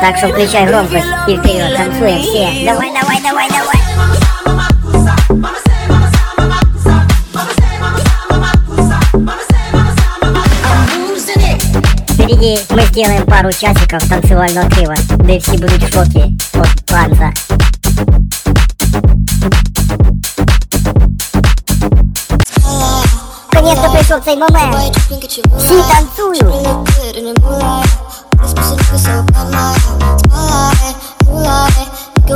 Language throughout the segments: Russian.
Так что включай громкость и вперед танцуем все. Давай, давай, давай, давай. Впереди мы сделаем пару часиков танцевального крива, да и все будут в шоке от танца. Наконец-то пришел цей момент. Все танцуют.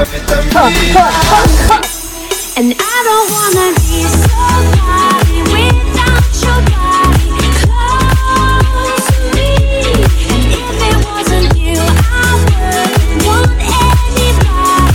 And I don't wanna be somebody without your body close to me. And if it wasn't you, I wouldn't want anybody.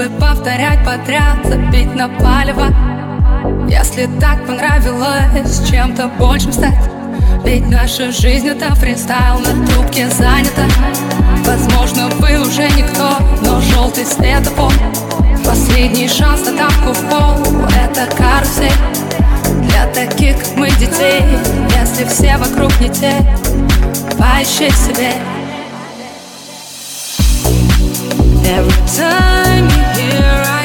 чтобы повторять подряд Забить на палево. Если так понравилось чем-то большим стать. Ведь наша жизнь это фристайл, на трубке занята Возможно, вы уже никто, но желтый свет светофор Последний шанс на тапку в пол, это карусель. Для таких, как мы, детей, если все вокруг не те Поищи себе. Every time here. I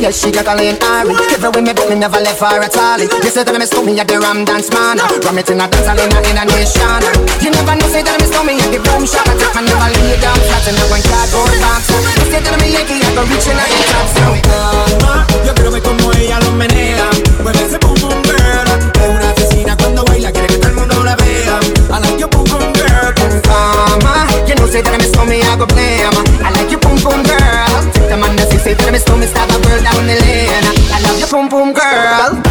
Yeah, she got a lane Ari. Every way me go, me never left her at all. You say that me, miss me at the Ram Dance man. Ram it in a dance hall in a nation. You never know say that me, miss me at the boom shop. I take my never lay down flat in a one cardboard box. You say that I'm a Yankee, I go reaching out your top. Calma, yo quiero ver como ella lo menea. fit when my stomach start a burn down the lane. I love your pum pum girl.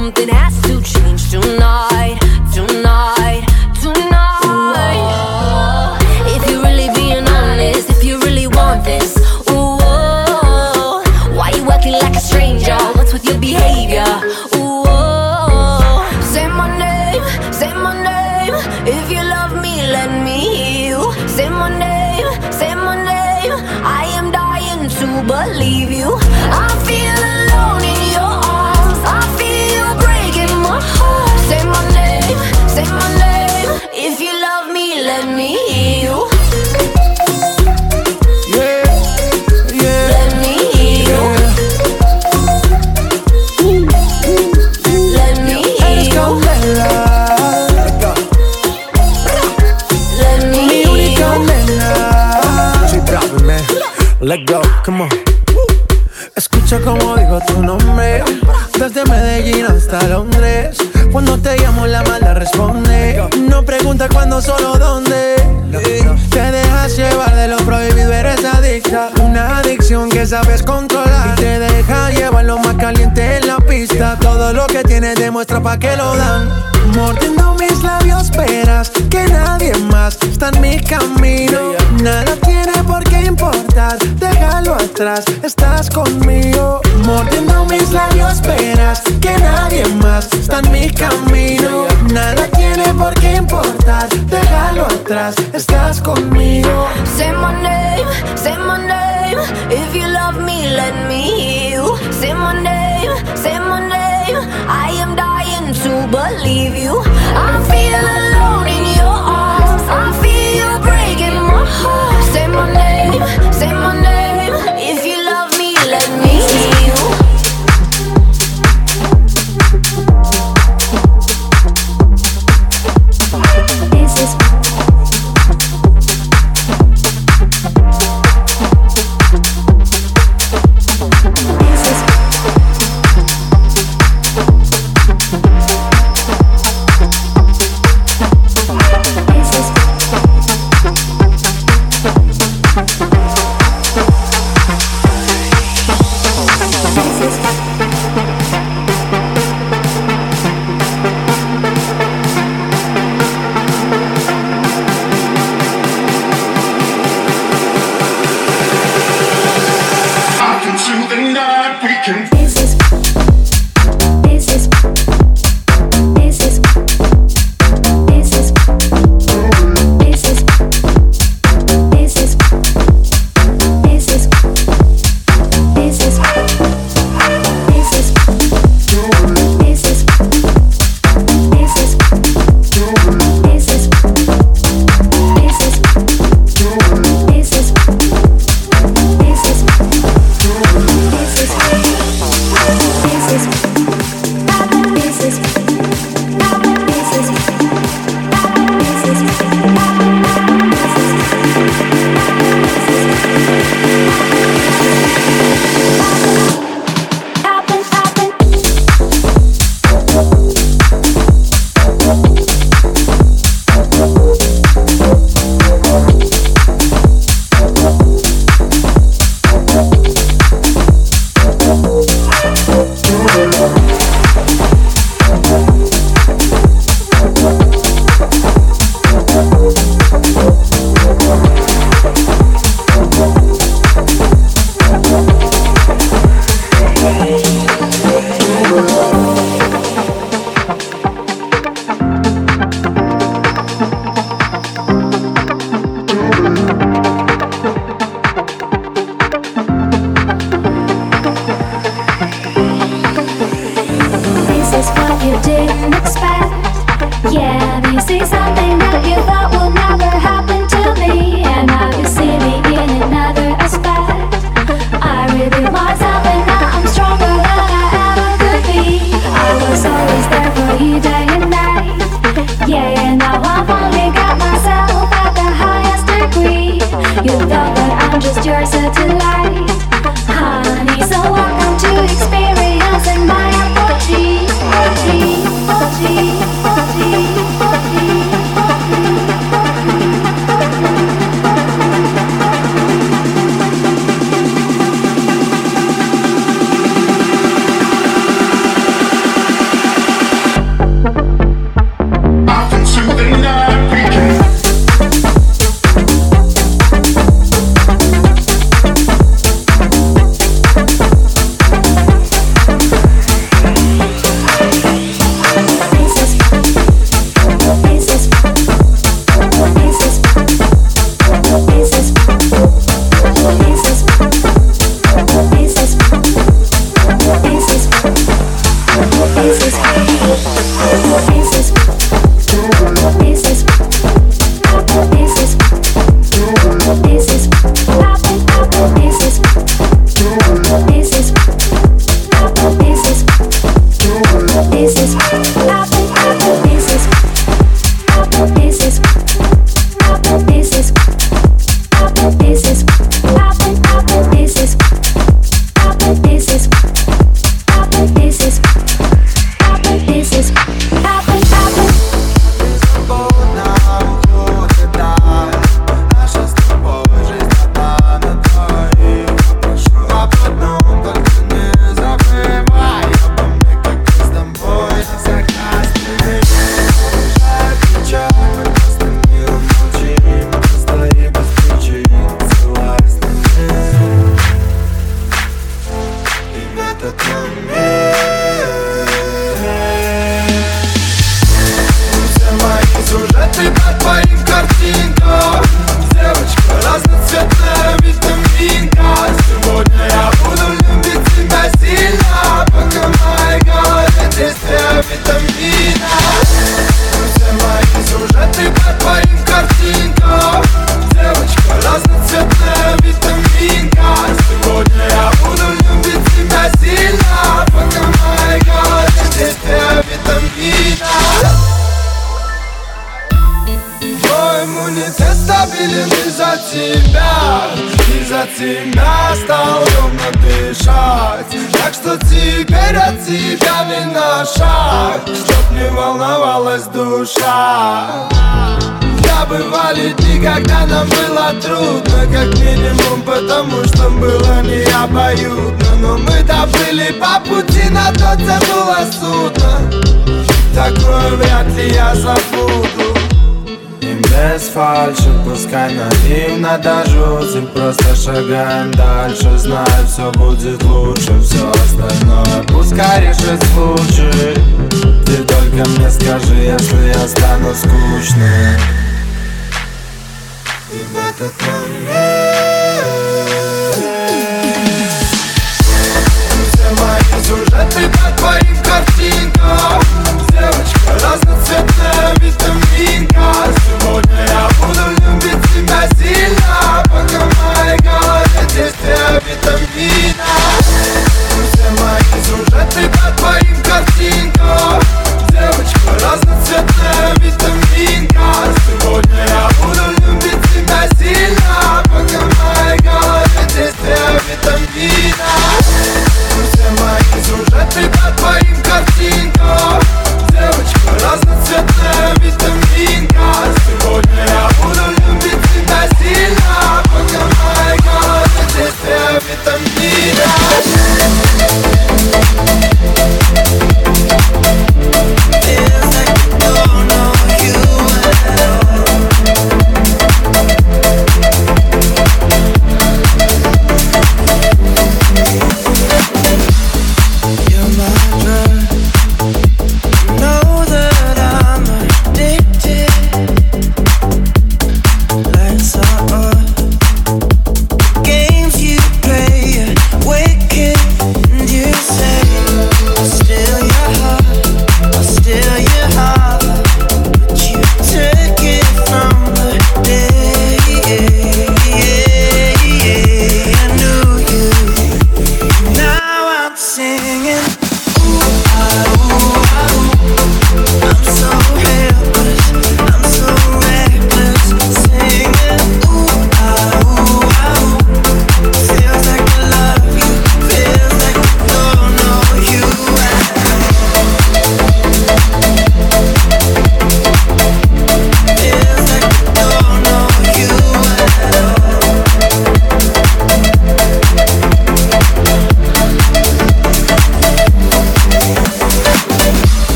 Something Mordiendo mis labios, verás que nadie más está en mi camino. Nada tiene por qué importar, déjalo atrás, estás conmigo. Mordiendo mis labios, verás que nadie más está en mi camino. Nada tiene por qué importar, déjalo atrás, estás conmigo.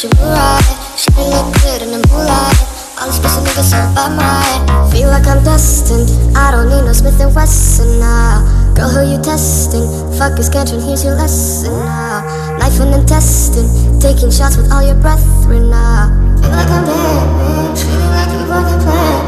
She will ride, she can look good in the moonlight. All these pussy niggas up by my Feel like I'm destined. I don't need no Smith & Wesson now. Girl, who you testing? Fuck is Scantron, here's your lesson now. Knife and intestine Taking shots with all your brethren now. Feel like I'm dead, treating like you broke the plan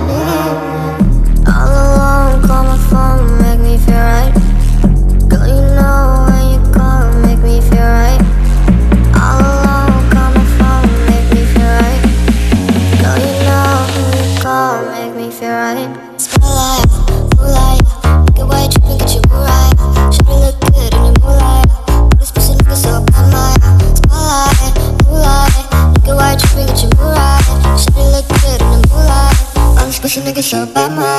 special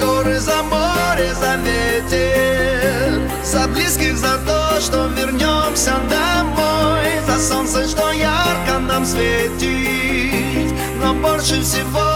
горы за море заметит За близких за то, что вернемся домой. За солнце, что ярко нам светит. Но больше всего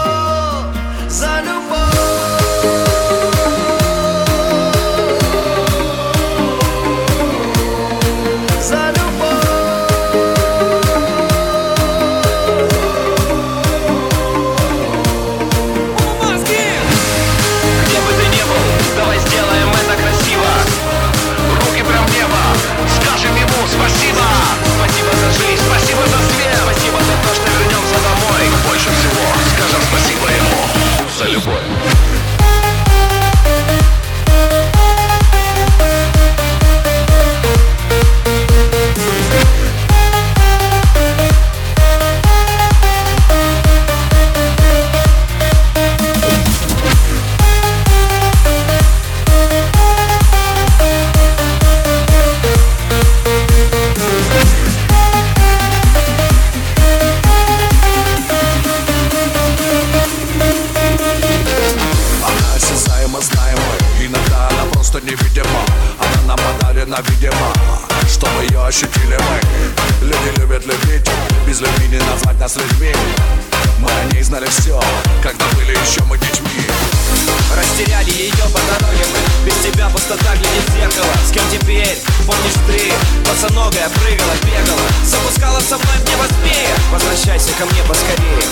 Босоногая прыгала, бегала Запускала со мной мне небо змея Возвращайся ко мне поскорее.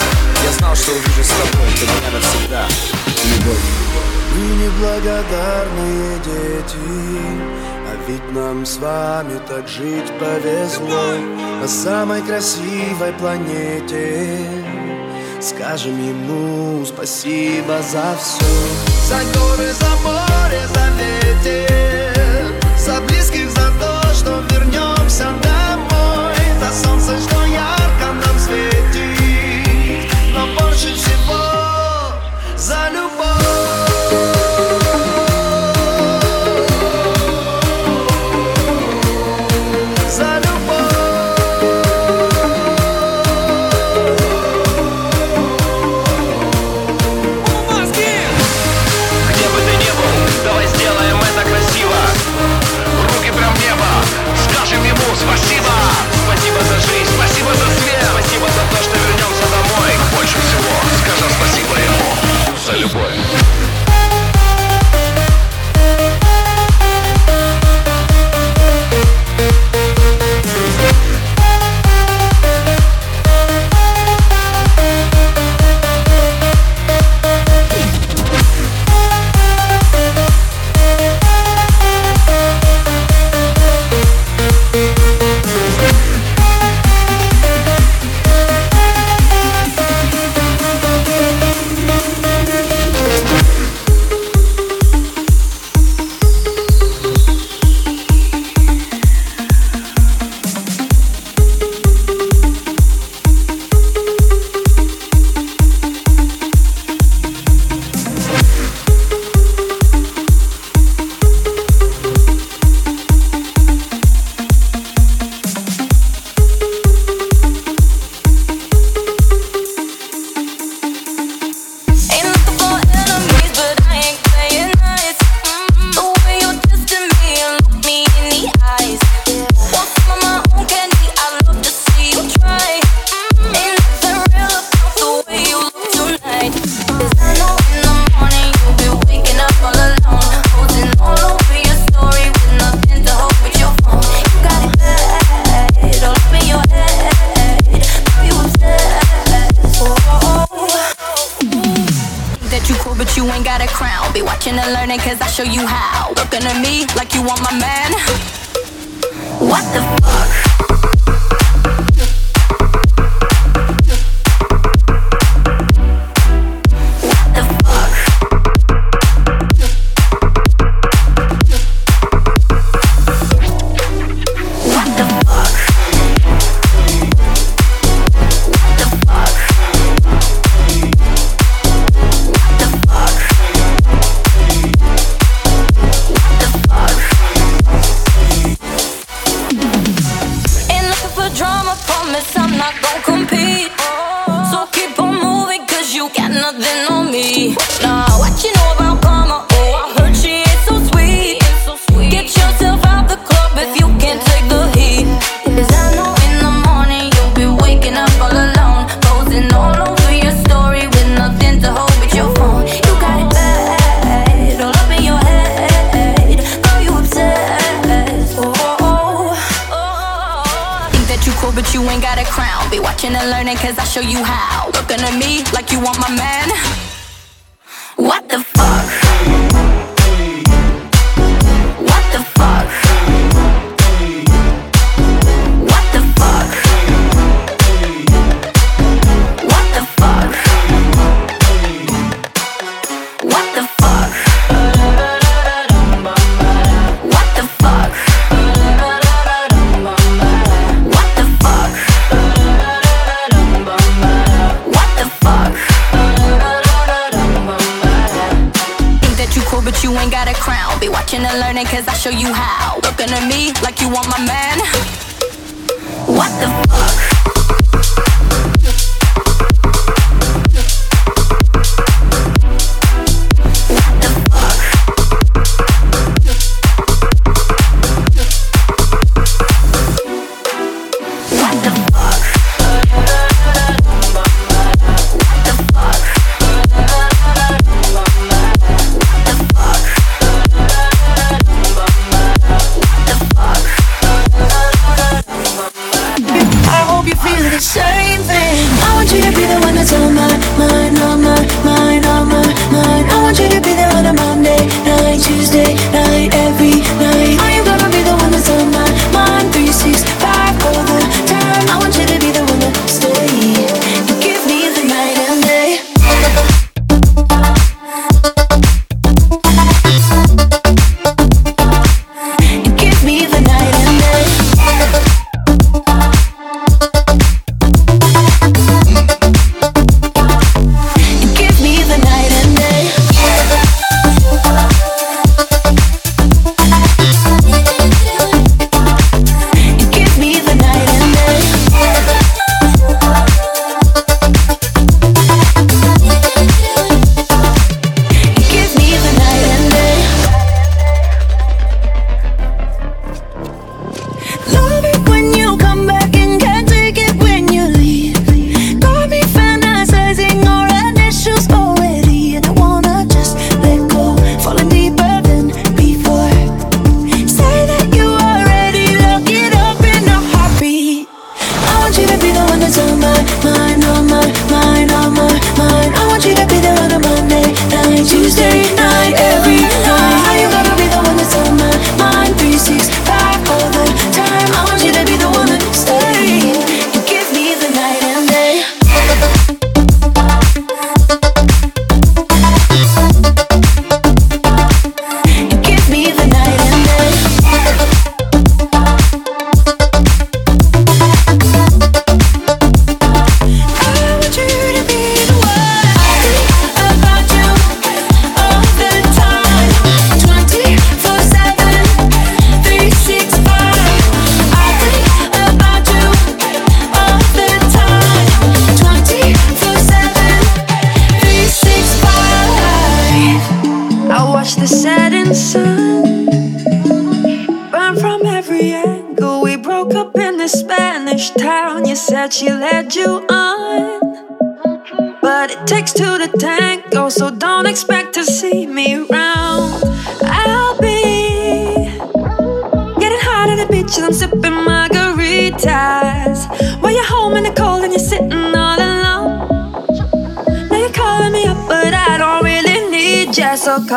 Я знал, что увижу с тобой Ты меня навсегда. Любовь Вы неблагодарные дети. А ведь нам с вами так жить повезло. На самой красивой планете. Скажем ему спасибо за все За горы, за море, за лес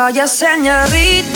Vaya señorita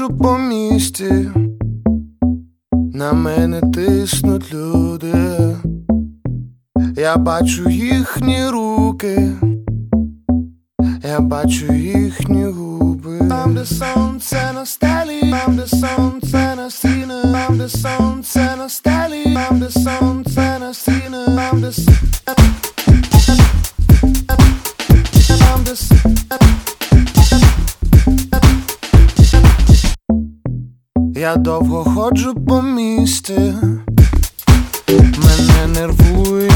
ходжу по місті, на мене тиснуть люди, я бачу їхні руки, я бачу їхні губи, там, де сонце на стелі, там, де сонце на стіни, там, де сонце на стелі, там, де сонце на стіни, там, де сонце. я довго ходжу по місті, мене нервує.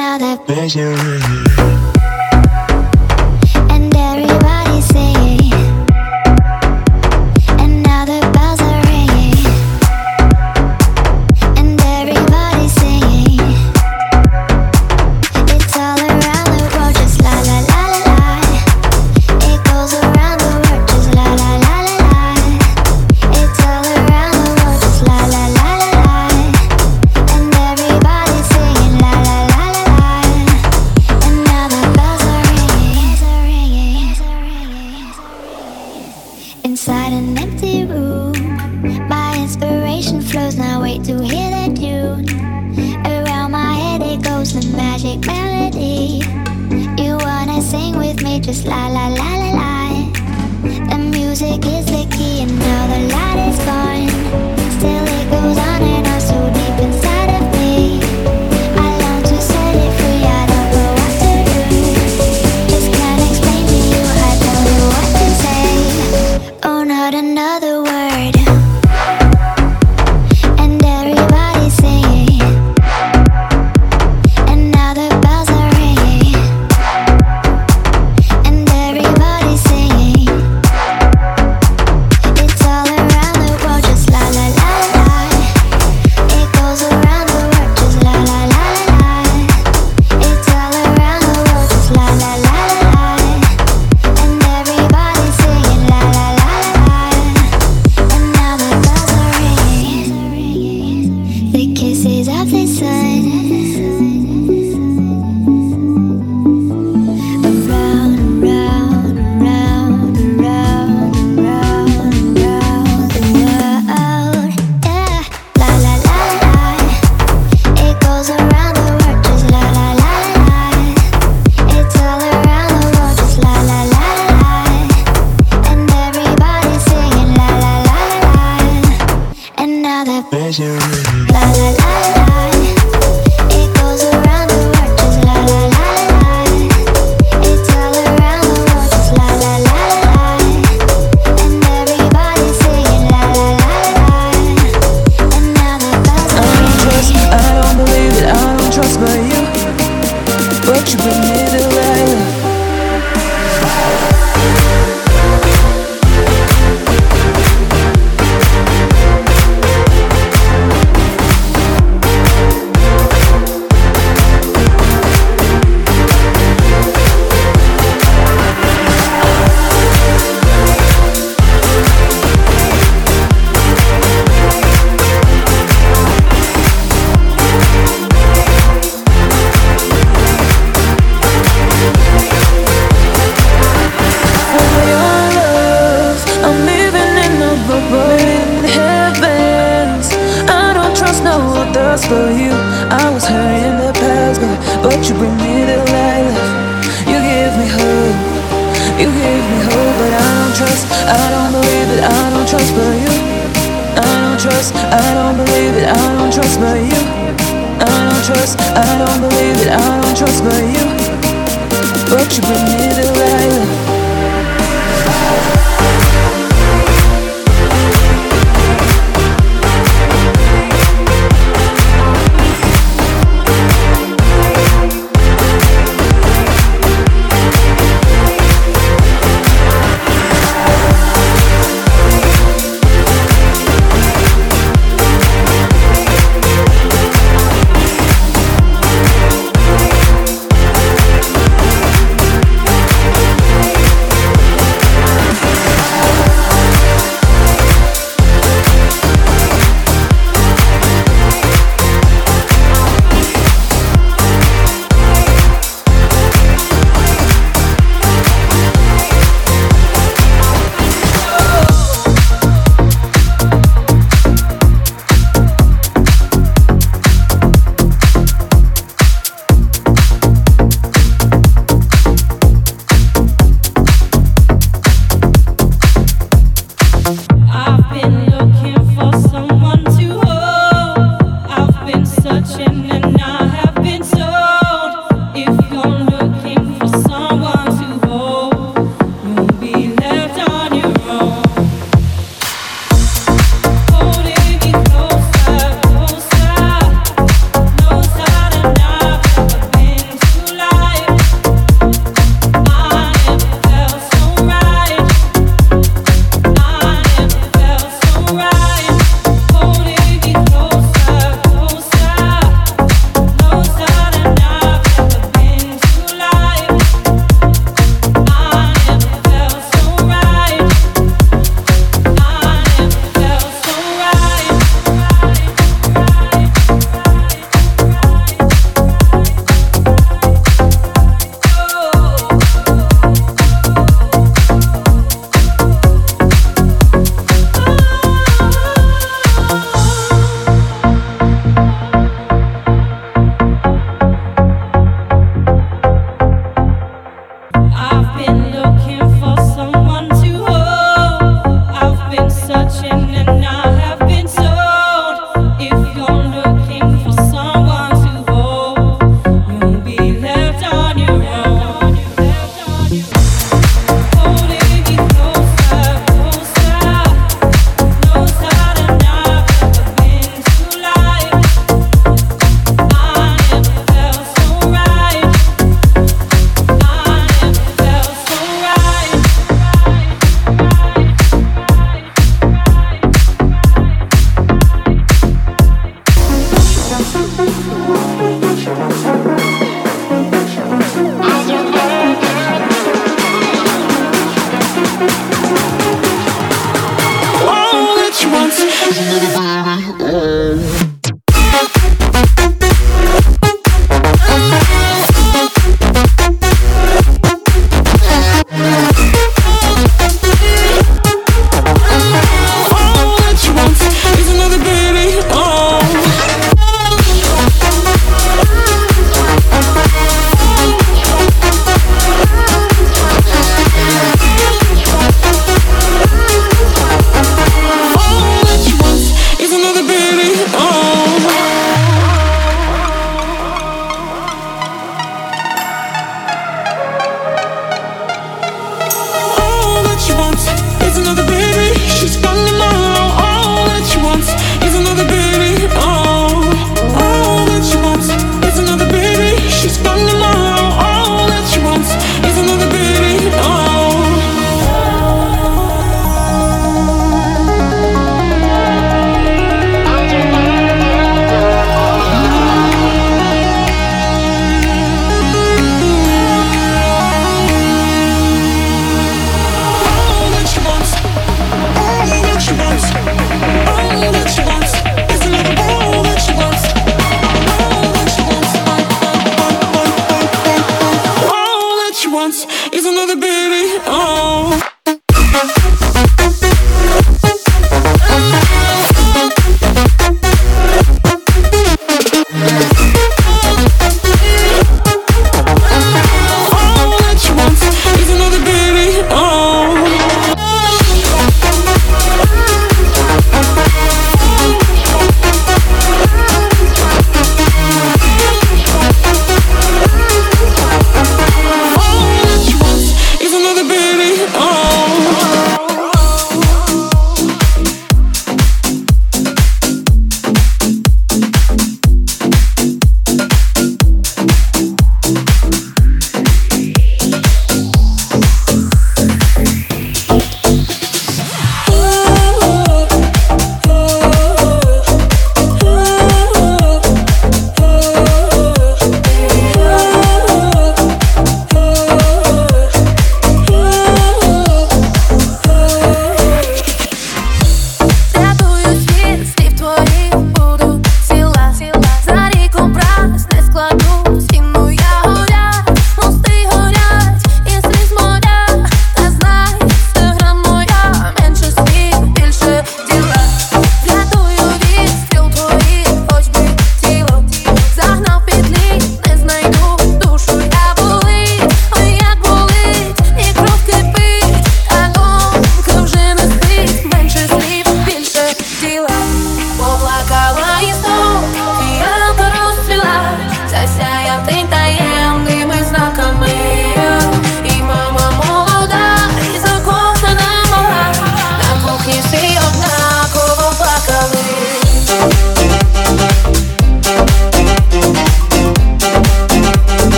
now that pressure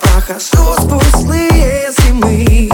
прохожу сквозь злые зимы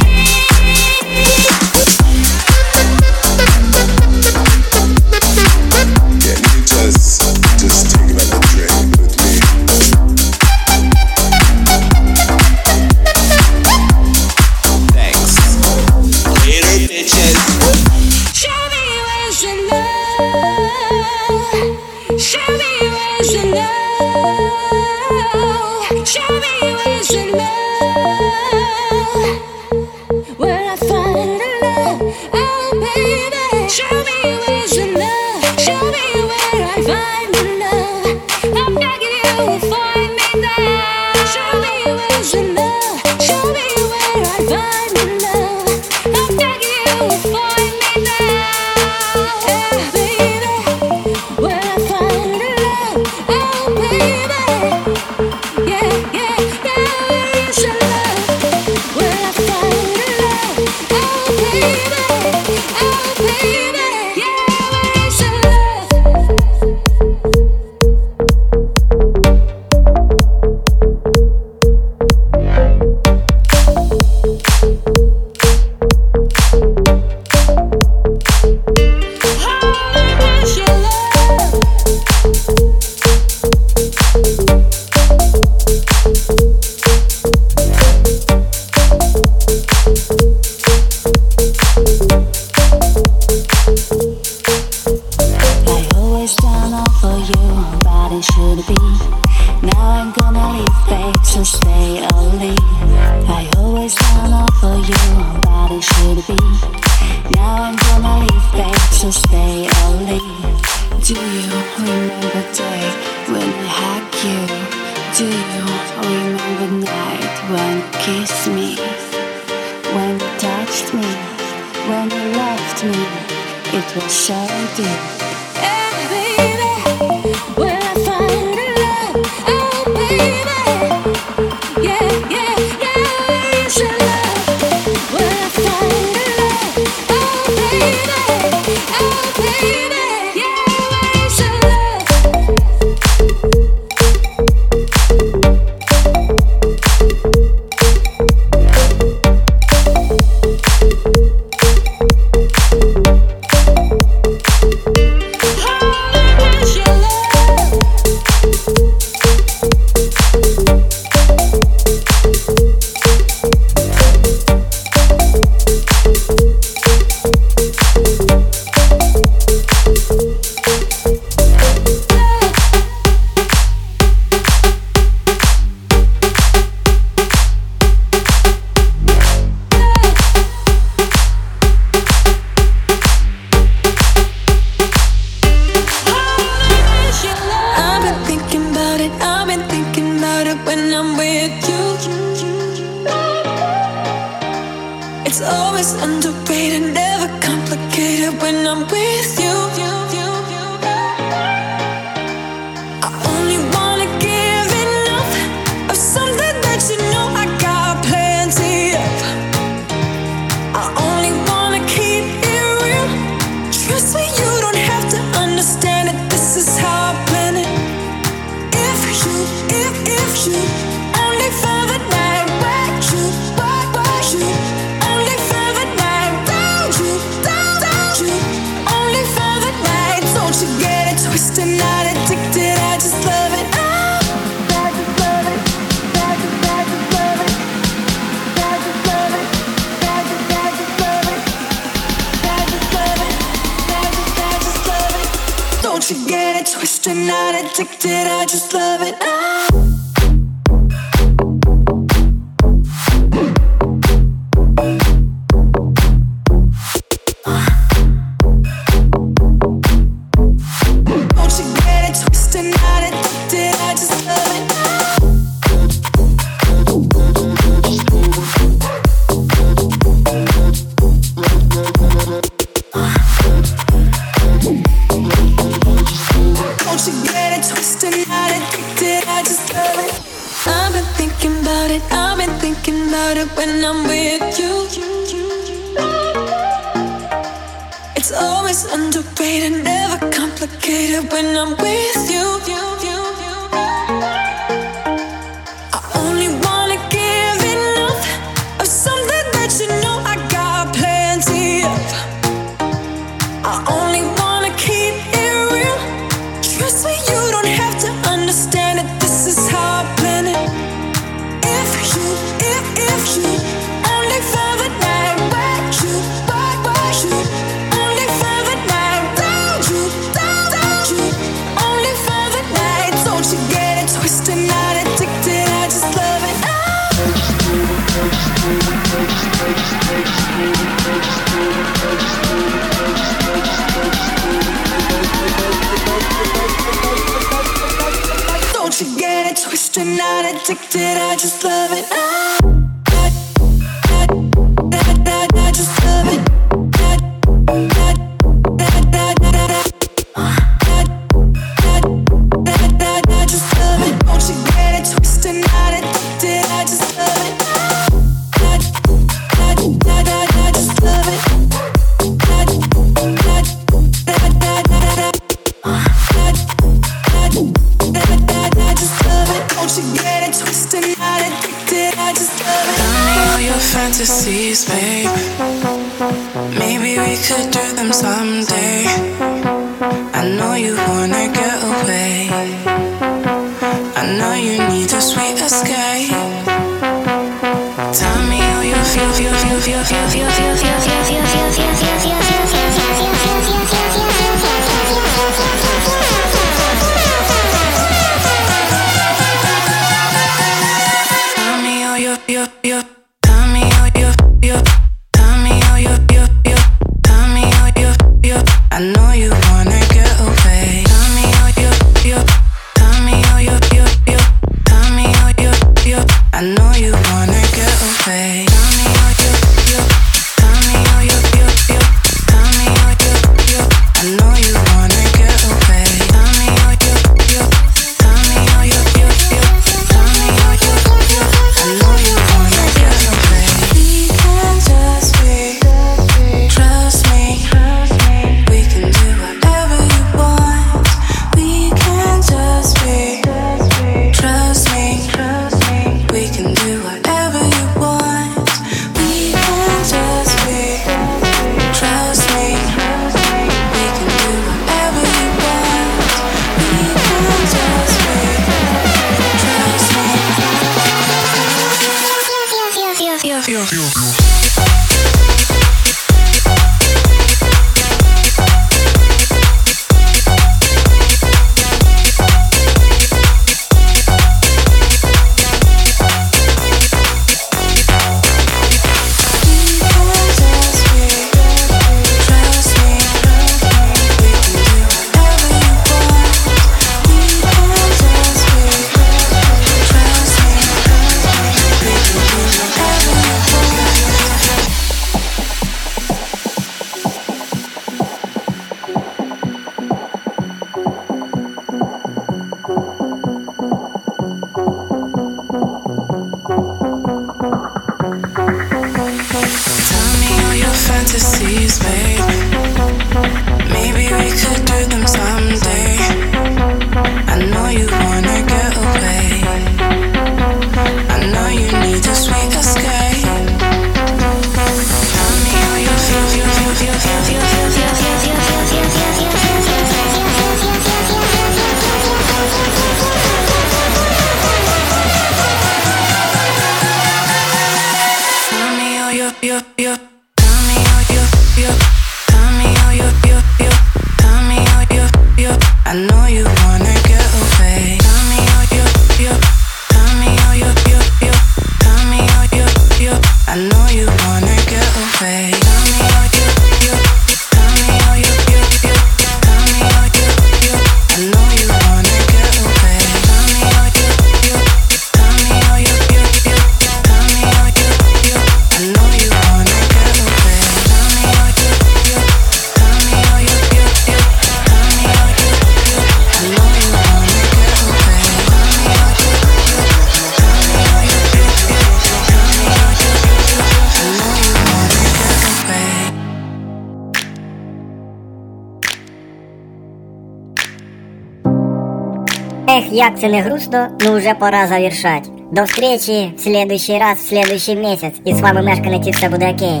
Пусть не грустно, но уже пора завершать. До встречи в следующий раз, в следующий месяц, и с вами мешканці все буде окей.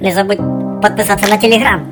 Не забудь подписаться на телеграм.